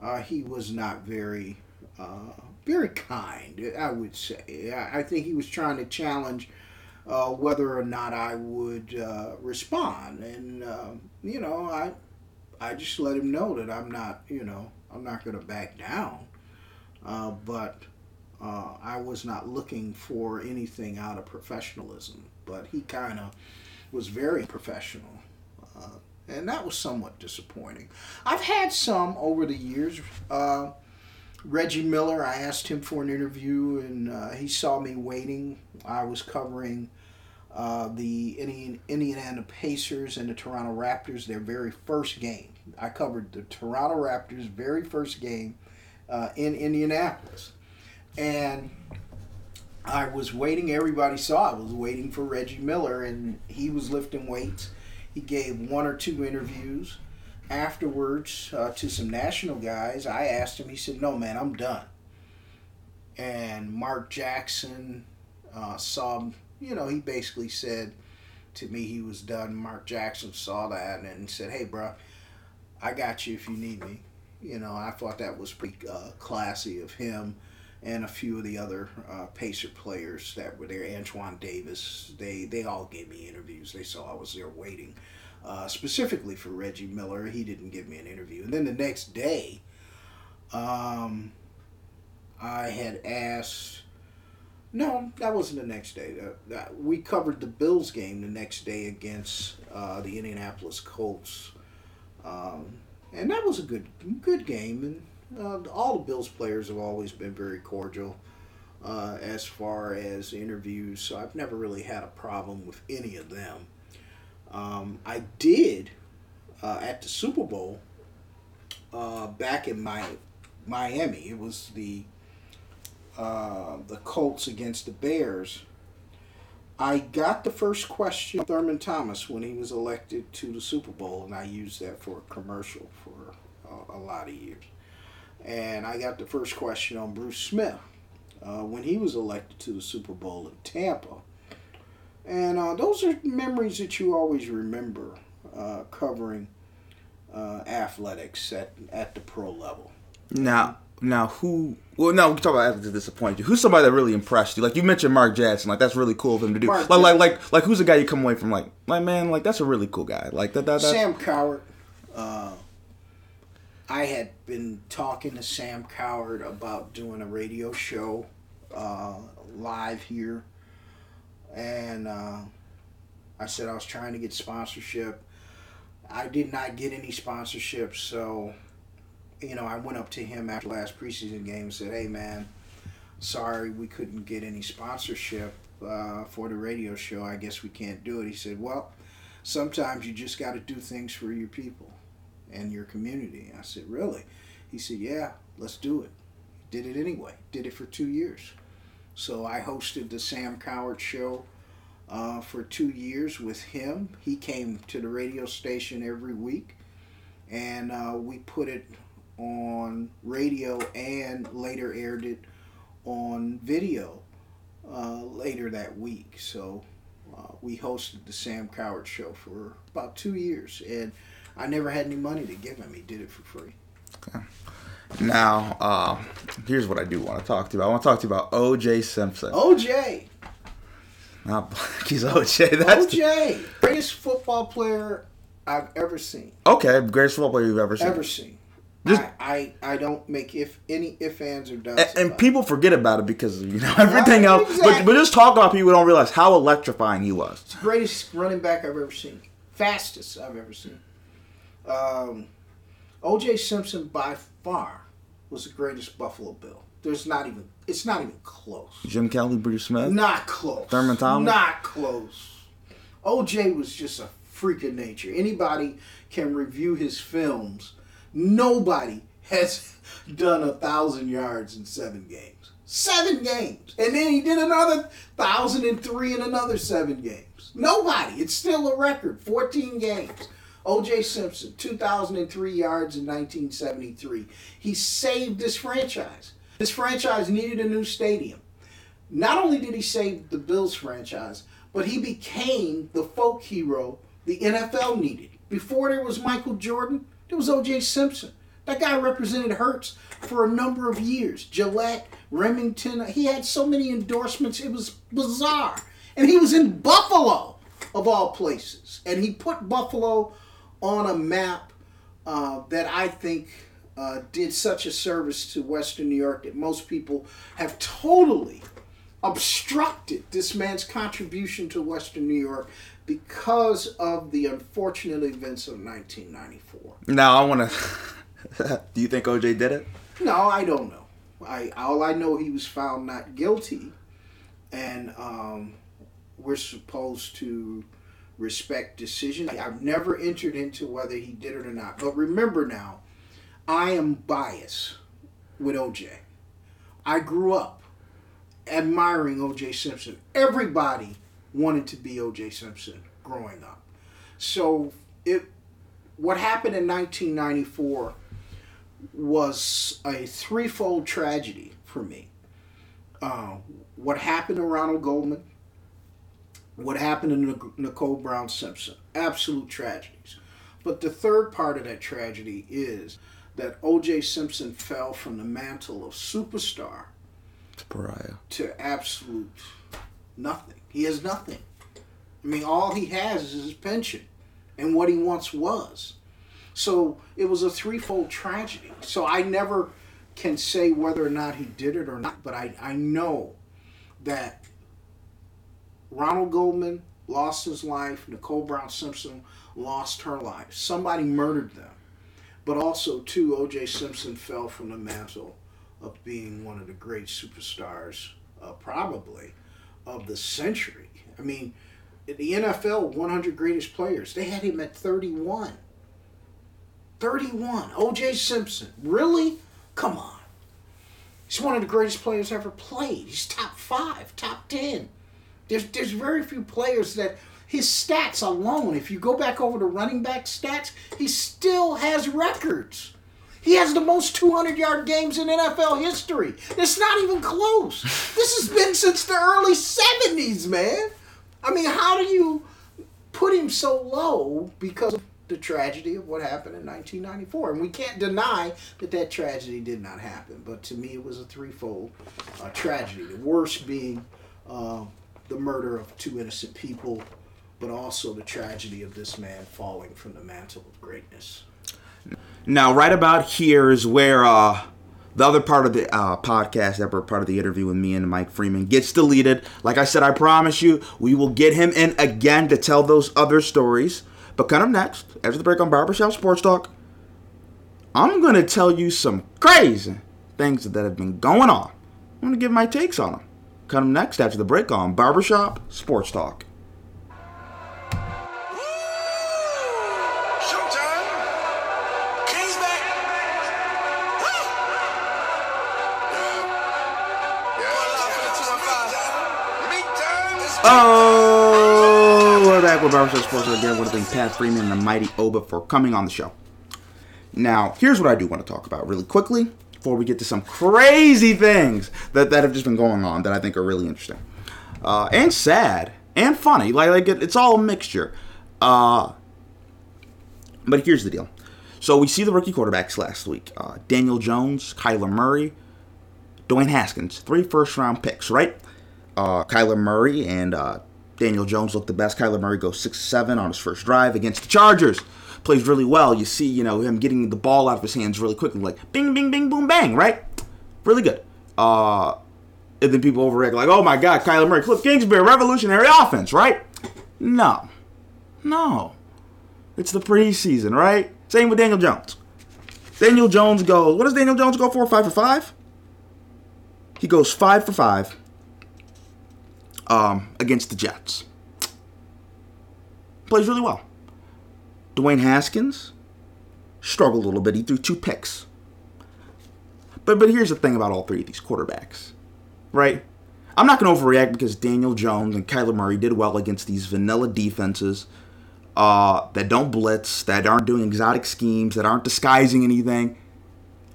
uh, he was not very uh, very kind, I would say. I, think he was trying to challenge uh, whether or not I would uh, respond, and uh, you know, I I just let him know that I'm not, you know, I'm not going to back down, uh, but. Uh, I was not looking for anything out of professionalism, but he kind of was very professional, uh, and that was somewhat disappointing. I've had some over the years. Uh, Reggie Miller, I asked him for an interview, and uh, he saw me waiting. I was covering uh, the Indian, Indiana Pacers and the Toronto Raptors, their very first game. I covered the Toronto Raptors' very first game uh, in Indianapolis. And I was waiting, everybody saw I was waiting for Reggie Miller, and he was lifting weights. He gave one or two interviews. Afterwards, uh, to some national guys, I asked him, he said, No, man, I'm done. And Mark Jackson uh, saw, you know, he basically said to me he was done. Mark Jackson saw that and said, Hey, bro, I got you if you need me. You know, I thought that was pretty uh, classy of him and a few of the other uh, Pacer players that were there. Antonio Davis, they they all gave me interviews. They saw I was there waiting, uh, specifically for Reggie Miller. He didn't give me an interview. And then the next day, um, I had asked. No, that wasn't the next day. Uh, that, we covered the Bills game the next day against uh, the Indianapolis Colts, um, and that was a good good game. And uh, all the Bills players have always been very cordial uh, as far as interviews, so I've never really had a problem with any of them. Um, I did uh, at the Super Bowl uh, back in my Miami. It was the uh, the Colts against the Bears. I got the first question Thurman Thomas when he was elected to the Super Bowl, and I used that for a commercial for uh, a lot of years and I got the first question on Bruce Smith uh, when he was elected to the Super Bowl in Tampa. And uh, those are memories that you always remember uh, covering uh, athletics at, at the pro level. Now, now who? Well, no, we can talk about athletes that disappoint you. Who's somebody that really impressed you? Like you mentioned Mark Jackson, like that's really cool of him to do. Mark Like, like, like, like, who's the guy you come away from like, like man, like that's a really cool guy. Like that, that, that. Sam Cowart. Uh, I had been talking to Sam Cowart about doing a radio show uh, live here, and uh, I said I was trying to get sponsorship. I did not get any sponsorship, so you know I went up to him after last preseason game and said, "Hey, man, sorry we couldn't get any sponsorship uh, for the radio show. I guess we can't do it." He said, "Well." sometimes you just got to do things for your people and your community. I said, Really? He said, Yeah, let's do it. Did it anyway. Did it for two years. So I hosted the Sam Cowart Show uh, for two years with him. He came to the radio station every week, and uh, we put it on radio and later aired it on video uh, later that week. So uh, we hosted the Sam Cowart Show for about two years, and I never had any money to give him. He did it for free. Now, uh, here's what I do want to talk to you about. I want to talk to you about O.J. Simpson. OJ, Not he's O.J. That's OJ, greatest football player I've ever seen. okay. Greatest football player you've ever seen. Ever seen. Just- I, I I don't make if any if ands or does. and, and it. people forget about it because you know everything else. But exactly. but just talk about people don't realize how electrifying he was. greatest running back I've ever seen. Fastest I've ever seen. Um, O.J. Simpson by far was the greatest Buffalo Bill. There's not even. It's not even close. Jim Kelly, Bruce Smith. Not close. Thurman Thomas? Not close. OJ was just a freak of nature. Anybody can review his films. Nobody has done a thousand yards in seven games. Seven games. And then he did another thousand and three in another seven games. Nobody. It's still a record. 14 games. OJ Simpson, 2,003 yards in 1973. He saved this franchise. This franchise needed a new stadium. Not only did he save the Bills franchise, but he became the folk hero the NFL needed. Before there was Michael Jordan, there was O.J. Simpson. That guy represented Hertz for a number of years. Gillette, Remington. He had so many endorsements, it was bizarre. And he was in Buffalo, of all places. And he put Buffalo on a map uh, that I think uh, did such a service to Western New York that most people have totally obstructed this man's contribution to Western New York because of the unfortunate events of 1994. Now I want to. Do you think OJ did it? No, I don't know. I all I know he was found not guilty, and um, we're supposed to respect decisions. I've never entered into whether he did it or not. But remember now, I am biased with OJ. I grew up admiring OJ Simpson. Everybody wanted to be OJ Simpson growing up. So it what happened in 1994 was a threefold tragedy for me. Uh, what happened to Ronald Goldman, what happened to Nicole Brown Simpson, absolute tragedies. But the third part of that tragedy is that O.J. Simpson fell from the mantle of superstar to pariah. to absolute nothing. He has nothing. I mean, all he has is his pension and what he once was. So it was a threefold tragedy. So I never can say whether or not he did it or not, but I, I know that Ronald Goldman lost his life, Nicole Brown Simpson lost her life. Somebody murdered them. But also, too, O.J. Simpson fell from the mantle of being one of the great superstars, uh, probably, of the century. I mean, the NFL 100 greatest players, they had him at 31. 31. O.J. Simpson. Really? Come on. He's one of the greatest players ever played. He's top five, top 10. There's, there's very few players that his stats alone, if you go back over to running back stats, he still has records. He has the most 200 yard games in NFL history. It's not even close. This has been since the early 70s, man. I mean, how do you put him so low because of the tragedy of what happened in 1994? And we can't deny that that tragedy did not happen. But to me, it was a threefold uh, tragedy. The worst being uh, the murder of two innocent people, but also the tragedy of this man falling from the mantle of greatness. Now, right about here is where uh, the other part of the uh, podcast, that part of the interview with me and Mike Freeman, gets deleted. Like I said, I promise you, we will get him in again to tell those other stories. But kind of next, after the break on Barbershop Sports Talk, I'm going to tell you some crazy things that have been going on. I'm going to give my takes on them. Come next after the break on Barbershop Sports Talk. Showtime. King's back. Woo! Yeah. Yeah. Meat time. Oh, we're back with Barbershop Sports again. I want to thank Pat Freeman and the Mighty Oba for coming on the show. Now, here's what I do want to talk about really quickly before we get to some crazy things that, that have just been going on that I think are really interesting. Uh, and sad and funny. Like, like it, it's all a mixture. Uh, but here's the deal. So we see the rookie quarterbacks last week. Uh, Daniel Jones, Kyler Murray, Dwayne Haskins. Three first round picks, right? Uh, Kyler Murray and uh, Daniel Jones look the best. Kyler Murray goes 6 7 on his first drive against the Chargers. Plays really well. You see, you know, him getting the ball out of his hands really quickly, like bing, bing, bing, boom, bang, right? Really good. Uh, and then people overreact, like, oh my God, Kyler Murray, Cliff Kingsbury, revolutionary offense, right? No. No. It's the preseason, right? Same with Daniel Jones. Daniel Jones goes, what does Daniel Jones go for? Five for five? He goes five for five um, against the Jets. Plays really well. Dwayne Haskins struggled a little bit. He threw two picks. But but here's the thing about all three of these quarterbacks, right? I'm not going to overreact because Daniel Jones and Kyler Murray did well against these vanilla defenses uh, that don't blitz, that aren't doing exotic schemes, that aren't disguising anything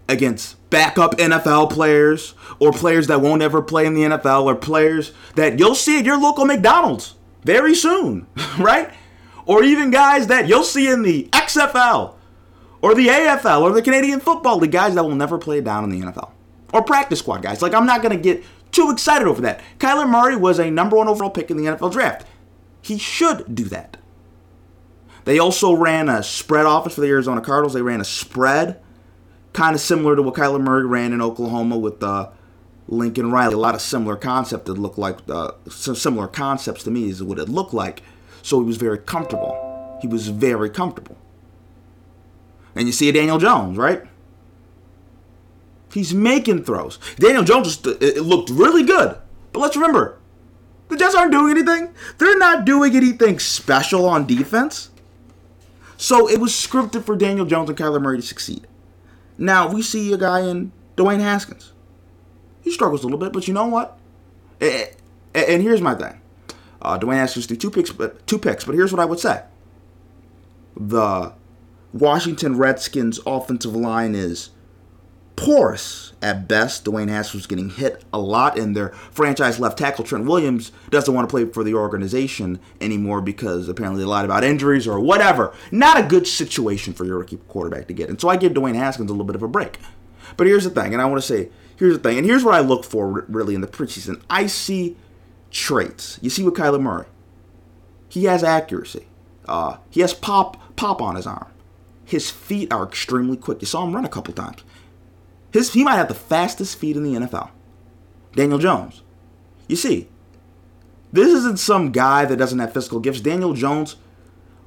against backup NFL players or players that won't ever play in the NFL or players that you'll see at your local McDonald's very soon, right? Or even guys that you'll see in the XFL or the AFL or the Canadian Football League guys that will never play down in the NFL. Or practice squad guys. Like, I'm not going to get too excited over that. Kyler Murray was a number one overall pick in the NFL draft. He should do that. They also ran a spread offense for the Arizona Cardinals. They ran a spread, kind of similar to what Kyler Murray ran in Oklahoma with uh, Lincoln Riley. A lot of similar concept that looked like uh, similar concepts to me is what it looked like. So he was very comfortable. He was very comfortable. And you see Daniel Jones, right? He's making throws. Daniel Jones just, it looked really good. But let's remember, the Jets aren't doing anything. They're not doing anything special on defense. So it was scripted for Daniel Jones and Kyler Murray to succeed. Now we see a guy in Dwayne Haskins. He struggles a little bit, but you know what? And here's my thing. Uh, Dwayne Haskins two picks, but two picks. But here's what I would say: the Washington Redskins offensive line is porous at best. Dwayne Haskins getting hit a lot, and their franchise left tackle Trent Williams doesn't want to play for the organization anymore because apparently they lied about injuries or whatever. Not a good situation for your rookie quarterback to get. And so I give Dwayne Haskins a little bit of a break. But here's the thing, and I want to say, here's the thing, and here's what I look for really in the preseason. I see traits. You see with Kyler Murray, he has accuracy. Uh, he has pop pop on his arm. His feet are extremely quick. You saw him run a couple times. His he might have the fastest feet in the NFL. Daniel Jones. You see, this isn't some guy that doesn't have physical gifts. Daniel Jones,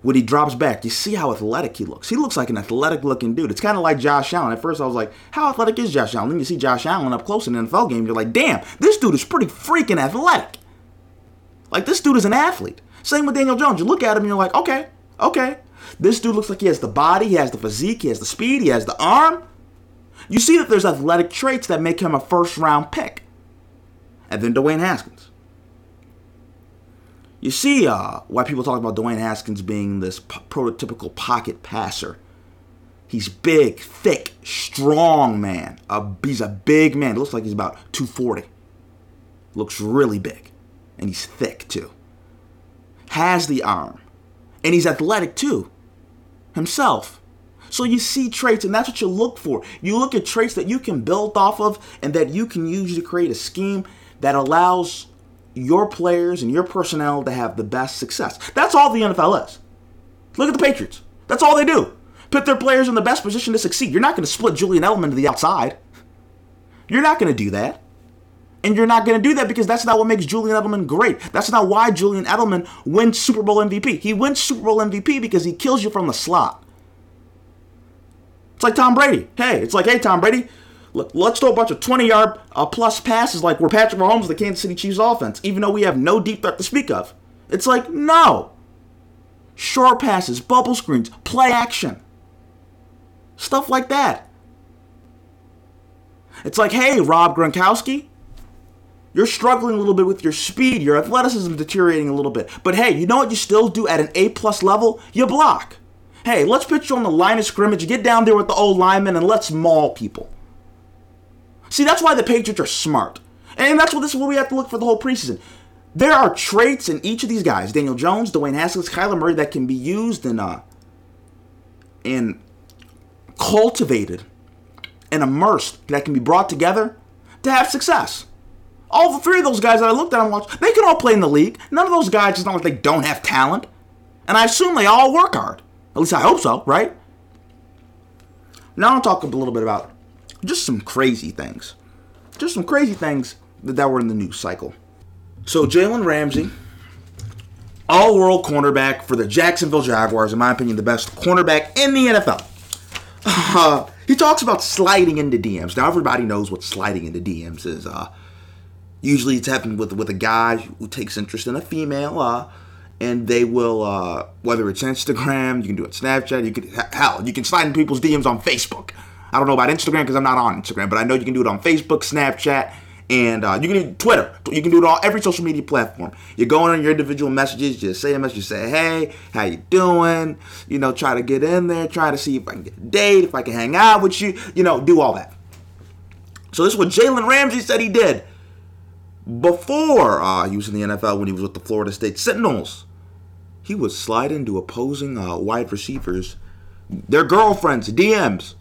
when he drops back, you see how athletic he looks. He looks like an athletic looking dude. It's kind of like Josh Allen. At first, I was like, how athletic is Josh Allen? Then you see Josh Allen up close in an NFL game, you're like, damn, this dude is pretty freaking athletic. Like, this dude is an athlete. Same with Daniel Jones. You look at him and you're like, okay, okay. This dude looks like he has the body, he has the physique, he has the speed, he has the arm. You see that there's athletic traits that make him a first round pick. And then Dwayne Haskins. You see uh, why people talk about Dwayne Haskins being this p- prototypical pocket passer. He's big, thick, strong man. He's a big man. It looks like he's about 240. Looks really big. And he's thick too. Has the arm. And he's athletic too. Himself. So you see traits, and that's what you look for. You look at traits that you can build off of and that you can use to create a scheme that allows your players and your personnel to have the best success. That's all the NFL is. Look at the Patriots. That's all they do. Put their players in the best position to succeed. You're not going to split Julian Edelman to the outside. You're not going to do that. And you're not going to do that because that's not what makes Julian Edelman great. That's not why Julian Edelman wins Super Bowl MVP. He wins Super Bowl MVP because he kills you from the slot. It's like Tom Brady. Hey, it's like, hey, Tom Brady, let's throw a bunch of 20 yard uh, plus passes like we're Patrick Mahomes the Kansas City Chiefs offense, even though we have no deep threat to speak of. It's like, no. Short passes, bubble screens, play action. Stuff like that. It's like, hey, Rob Gronkowski, you're struggling a little bit with your speed, your athleticism deteriorating a little bit. But hey, you know what you still do at an A plus level? You block. Hey, let's put you on the line of scrimmage, get down there with the old linemen, and let's maul people. See, that's why the Patriots are smart. And that's what this is what we have to look for the whole preseason. There are traits in each of these guys, Daniel Jones, Dwayne Haskins, Kyler Murray, that can be used and uh and cultivated and immersed that can be brought together to have success. All the three of those guys that I looked at and watched, they can all play in the league. None of those guys, it's not like they don't have talent. And I assume they all work hard. At least I hope so, right? Now I'll talk a little bit about just some crazy things. Just some crazy things that that were in the news cycle. So Jalen Ramsey, all world cornerback for the Jacksonville Jaguars, in my opinion, the best cornerback in the NFL. Uh, he talks about sliding into DMs. Now everybody knows what sliding into DMs is. Uh, usually it's happened with with a guy who takes interest in a female. Uh, and they will uh, whether it's Instagram, you can do it Snapchat, you can hell, you can slide in people's DMs on Facebook. I don't know about Instagram because I'm not on Instagram, but I know you can do it on Facebook, Snapchat, and uh, you can do Twitter. You can do it on every social media platform. You're going on your individual messages, just say a message, say, hey, how you doing? You know, try to get in there, try to see if I can get a date, if I can hang out with you, you know, do all that. So this is what Jalen Ramsey said he did before uh, he was in the NFL when he was with the Florida State Seminoles. he would slide into opposing uh, wide receivers their girlfriends, DMs,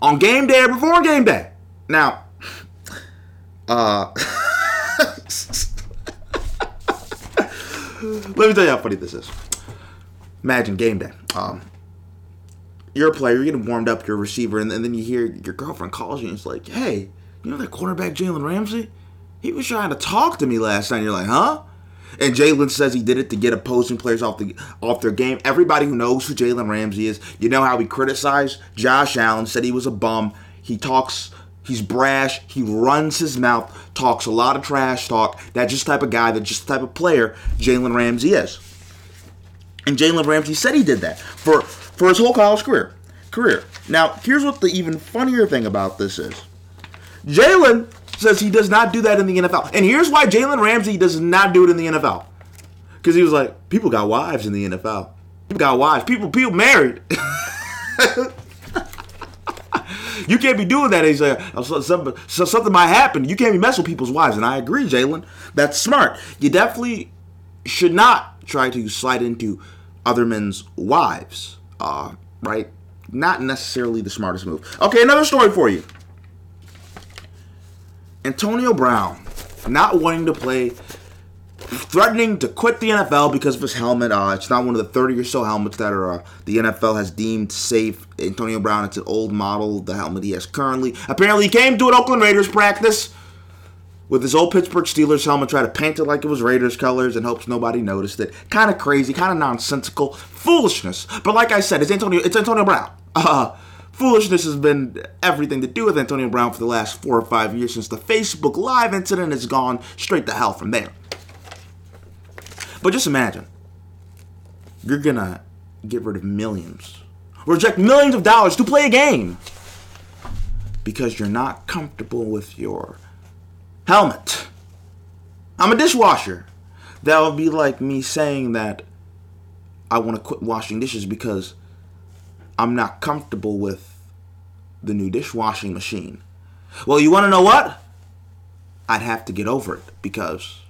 on game day or before game day. Now, uh, let me tell you how funny this is. Imagine game day. Um, you're a player, you're getting warmed up, you're a receiver, and, and then you hear your girlfriend calls you and it's like, hey, you know that cornerback Jalen Ramsey? He was trying to talk to me last night. You're like, huh? And Jalen says he did it to get opposing players off the off their game. Everybody who knows who Jalen Ramsey is, you know how he criticized Josh Allen, said he was a bum. He talks, he's brash, he runs his mouth, talks a lot of trash talk. That's just type of guy, that's just type of player Jalen Ramsey is. And Jalen Ramsey said he did that for for his whole college career. Career. Now, here's what the even funnier thing about this is. Jalen says he does not do that in the NFL. And here's why Jalen Ramsey does not do it in the NFL. Because he was like, people got wives in the NFL. People got wives. People people married. you can't be doing that. He's like, "Oh, something, something might happen. You can't be messing with people's wives. And I agree, Jalen. That's smart. You definitely should not try to slide into other men's wives. Uh, right? Not necessarily the smartest move. Okay, another story for you. Antonio Brown not wanting to play, threatening to quit the NFL because of his helmet. Uh, it's not one of the 30 or so helmets that are uh, the NFL has deemed safe. Antonio Brown, it's an old model, the helmet he has currently. Apparently, he came to an Oakland Raiders practice with his old Pittsburgh Steelers helmet, tried to paint it like it was Raiders colors and hopes nobody noticed it. Kind of crazy, kind of nonsensical, foolishness. But like I said, it's Antonio, it's Antonio Brown. Uh, foolishness has been everything to do with Antonio Brown for the last four or five years since the Facebook Live incident has gone straight to hell from there. But just imagine, you're gonna get rid of millions, reject millions of dollars to play a game because you're not comfortable with your helmet. I'm a dishwasher. That would be like me saying that I want to quit washing dishes because I'm not comfortable with the new dishwashing machine. Well, you want to know what? I'd have to get over it because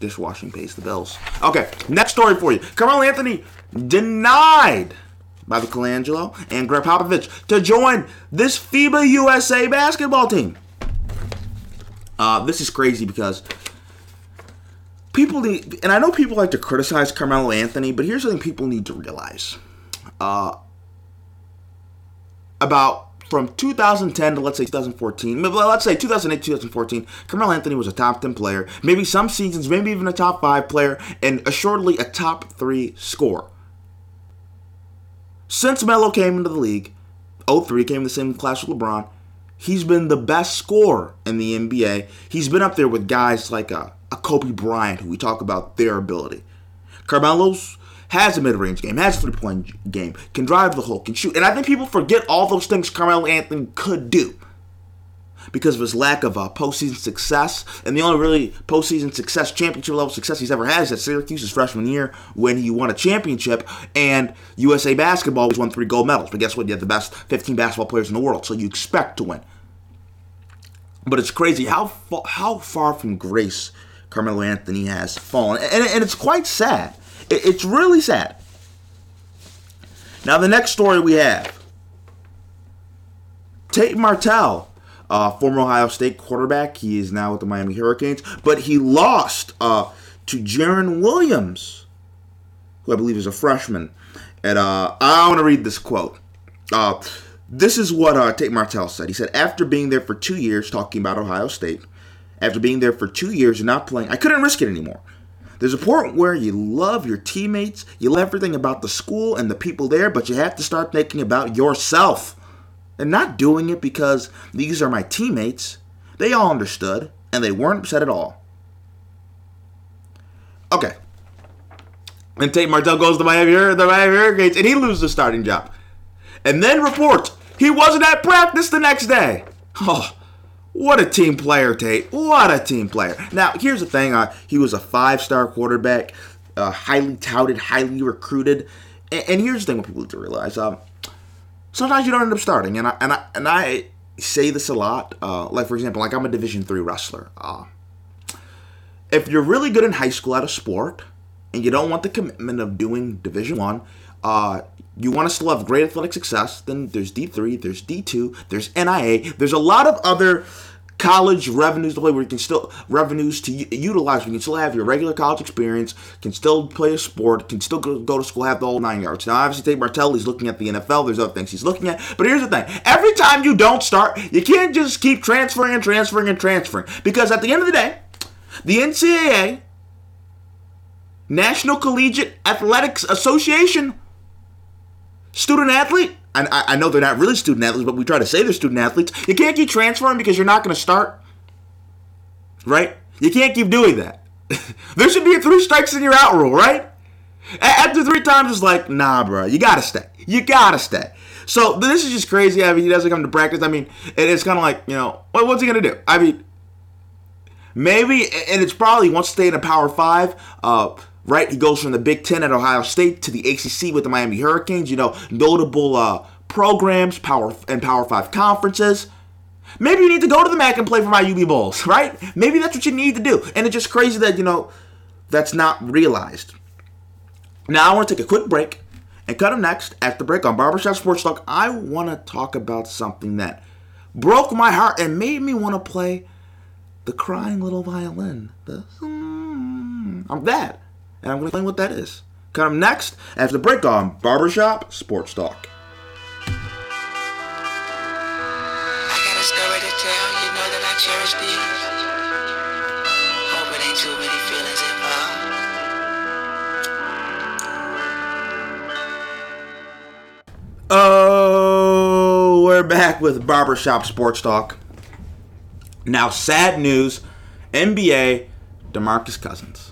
dishwashing pays the bills. Okay, next story for you. Carmelo Anthony denied by the Colangelo and Gregg Popovich to join this FIBA USA basketball team. Uh, this is crazy because people need, and I know people like to criticize Carmelo Anthony, but here's the thing people need to realize. Uh, about from 2010 to let's say 2014, let's say 2008, 2014, Carmelo Anthony was a top 10 player, maybe some seasons, maybe even a top 5 player, and assuredly a top 3 scorer. Since Melo came into the league, 03 came in the same class with LeBron, he's been the best scorer in the NBA. He's been up there with guys like a, a Kobe Bryant, who we talk about their ability. Carmelo's has a mid-range game, has a three-point game, can drive the hole, can shoot. And I think people forget all those things Carmelo Anthony could do because of his lack of uh, postseason success. And the only really postseason success, championship level success he's ever had is at Syracuse's freshman year when he won a championship. And USA basketball was won three gold medals. But guess what? You have the best 15 basketball players in the world, so you expect to win. But it's crazy how fa- how far from grace Carmelo Anthony has fallen, and, and it's quite sad. It- it's really sad. Now the next story we have: Tate Martell, uh, former Ohio State quarterback. He is now with the Miami Hurricanes, but he lost uh, to Jarren Williams, who I believe is a freshman. And uh, I want to read this quote. Uh, this is what uh, Tate Martell said. He said, after being there for two years, talking about Ohio State, after being there for two years and not playing, I couldn't risk it anymore. There's a point where you love your teammates, you love everything about the school and the people there, but you have to start thinking about yourself and not doing it because these are my teammates. They all understood and they weren't upset at all. Okay. And Tate Martell goes to Miami, the Miami Hurricanes and he loses the starting job. And then reports he wasn't at practice the next day. Oh, what a team player, Tate. What a team player. Now, here's the thing uh, he was a five star quarterback, uh, highly touted, highly recruited. And, and here's the thing what people need to realize um, sometimes you don't end up starting. And I, and I, and I say this a lot. Uh, like, for example, like I'm a Division three wrestler. Uh, if you're really good in high school at a sport and you don't want the commitment of doing Division One, uh, you want to still have great athletic success, then there's D3, there's D2, there's NIA, there's a lot of other college revenues the way where you can still revenues to utilize. You can still have your regular college experience, can still play a sport, can still go, to school, have the whole nine yards. Now, obviously, Tate Martell, he's looking at the NFL. There's other things he's looking at. But here's the thing: every time you don't start, you can't just keep transferring and transferring and transferring because at the end of the day, the NCAA, National Collegiate Athletics Association, student athlete. I, I know they're not really student athletes, but we try to say they're student athletes. You can't keep transferring because you're not going to start. Right? You can't keep doing that. there should be a three strikes and you're out rule, right? After three times, it's like, nah, bro, you gotta stay. You gotta stay. So this is just crazy. I mean, he doesn't come to practice. I mean, it, it's kind of like, you know, what, what's he gonna do? I mean, maybe, and it's probably wants to stay in a Power Five. Uh, right, he goes from the Big Ten at Ohio State to the ACC with the Miami Hurricanes. You know, notable uh, programs, Power and Power Five conferences. Maybe you need to go to the MAC and play for my UB Bulls, right? Maybe that's what you need to do. And it's just crazy that you know that's not realized. Now I want to take a quick break and cut him next. After the break on Barbershop Sports Talk, I want to talk about something that broke my heart and made me want to play the crying little violin. The hmm, I'm that, and I'm going to explain what that is. Him next after the break on Barbershop Sports Talk. I got a story to tell, you know that I cherish these. Hope it ain't too many feelings involved. Oh, we're back with Barbershop Sports Talk. Now, sad news NBA, DeMarcus Cousins.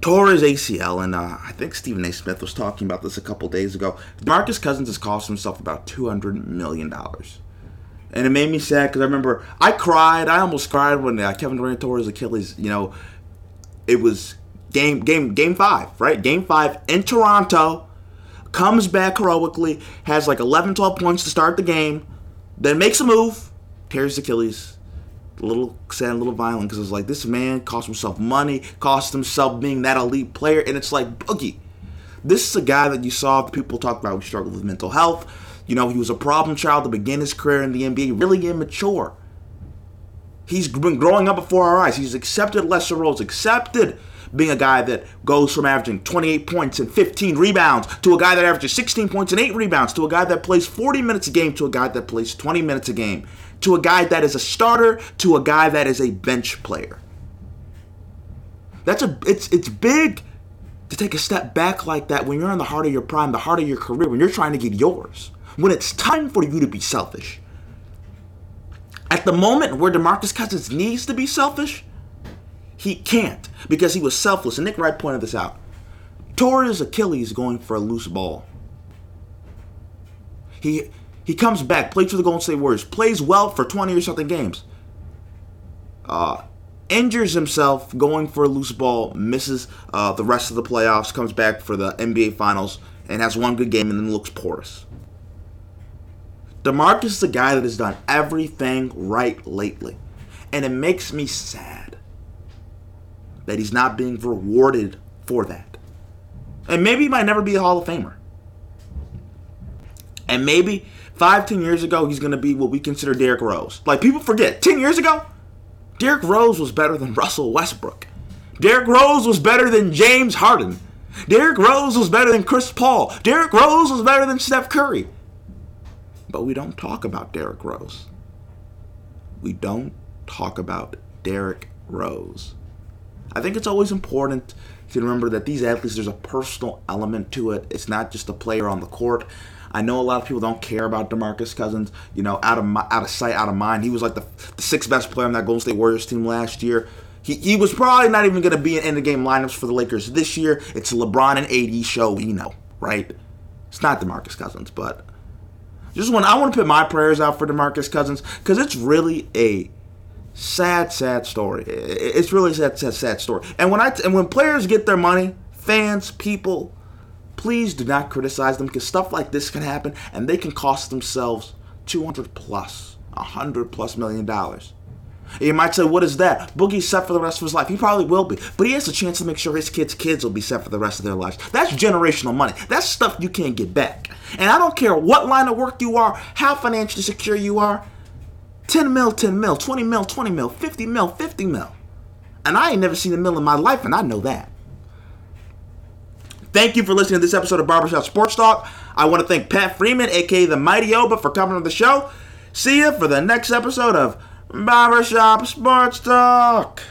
Tore his ACL, and uh, I think Stephen A. Smith was talking about this a couple days ago. DeMarcus Cousins has cost himself about $200 million. And it made me sad because I remember I cried. I almost cried when uh, Kevin Durant tore his Achilles. You know, it was game game game five, right? Game five in Toronto. Comes back heroically, has like 11, 12 points to start the game, then makes a move, tears Achilles. A little sad, a little violent because it's like this man cost himself money, cost himself being that elite player, and it's like Boogie. This is a guy that you saw people talk about who struggled with mental health. You know, he was a problem child to begin his career in the NBA, really immature. He's been growing up before our eyes. He's accepted lesser roles, accepted being a guy that goes from averaging 28 points and 15 rebounds to a guy that averages 16 points and 8 rebounds to a guy that plays 40 minutes a game to a guy that plays 20 minutes a game to a guy that is a starter to a guy that is a bench player. That's a it's it's big to take a step back like that when you're in the heart of your prime, the heart of your career, when you're trying to get yours. When it's time for you to be selfish. At the moment where DeMarcus Cousins needs to be selfish, he can't because he was selfless. And Nick Wright pointed this out. Tore his Achilles going for a loose ball. He he comes back, plays for the Golden State Warriors, plays well for 20 or something games. Uh, injures himself going for a loose ball, misses uh, the rest of the playoffs, comes back for the NBA Finals, and has one good game and then looks porous. DeMarcus is a guy that has done everything right lately. And it makes me sad that he's not being rewarded for that. And maybe he might never be a Hall of Famer. And maybe five, ten years ago, he's going to be what we consider Derrick Rose. Like, people forget, 10 years ago, Derrick Rose was better than Russell Westbrook. Derrick Rose was better than James Harden. Derrick Rose was better than Chris Paul. Derrick Rose was better than Steph Curry. But we don't talk about Derrick Rose. We don't talk about Derrick Rose. I think it's always important to remember that these athletes, there's a personal element to it. It's not just a player on the court. I know a lot of people don't care about DeMarcus Cousins. You know, out of mi- out of sight, out of mind. He was like the, the sixth best player on that Golden State Warriors team last year. He, he was probably not even going to be in end game lineups for the Lakers this year. It's LeBron and AD show, we know, right? It's not DeMarcus Cousins, but just want I want to put my prayers out for DeMarcus Cousins because it's really a sad, sad story. It's really a sad, sad, sad story. And when I and when players get their money, fans, people, please do not criticize them because stuff like this can happen and they can cost themselves 200 plus, 100 plus million dollars. You might say, what is that? Boogie's set for the rest of his life. He probably will be. But he has a chance to make sure his kids' kids will be set for the rest of their lives. That's generational money. That's stuff you can't get back. And I don't care what line of work you are, how financially secure you are. 10 mil, 10 mil, 20 mil, 20 mil, 50 mil, 50 mil. And I ain't never seen a mill in my life, and I know that. Thank you for listening to this episode of Barbershop Sports Talk. I want to thank Pat Freeman, aka the Mighty Oba, for coming on the show. See you for the next episode of Barbershop Sports Talk.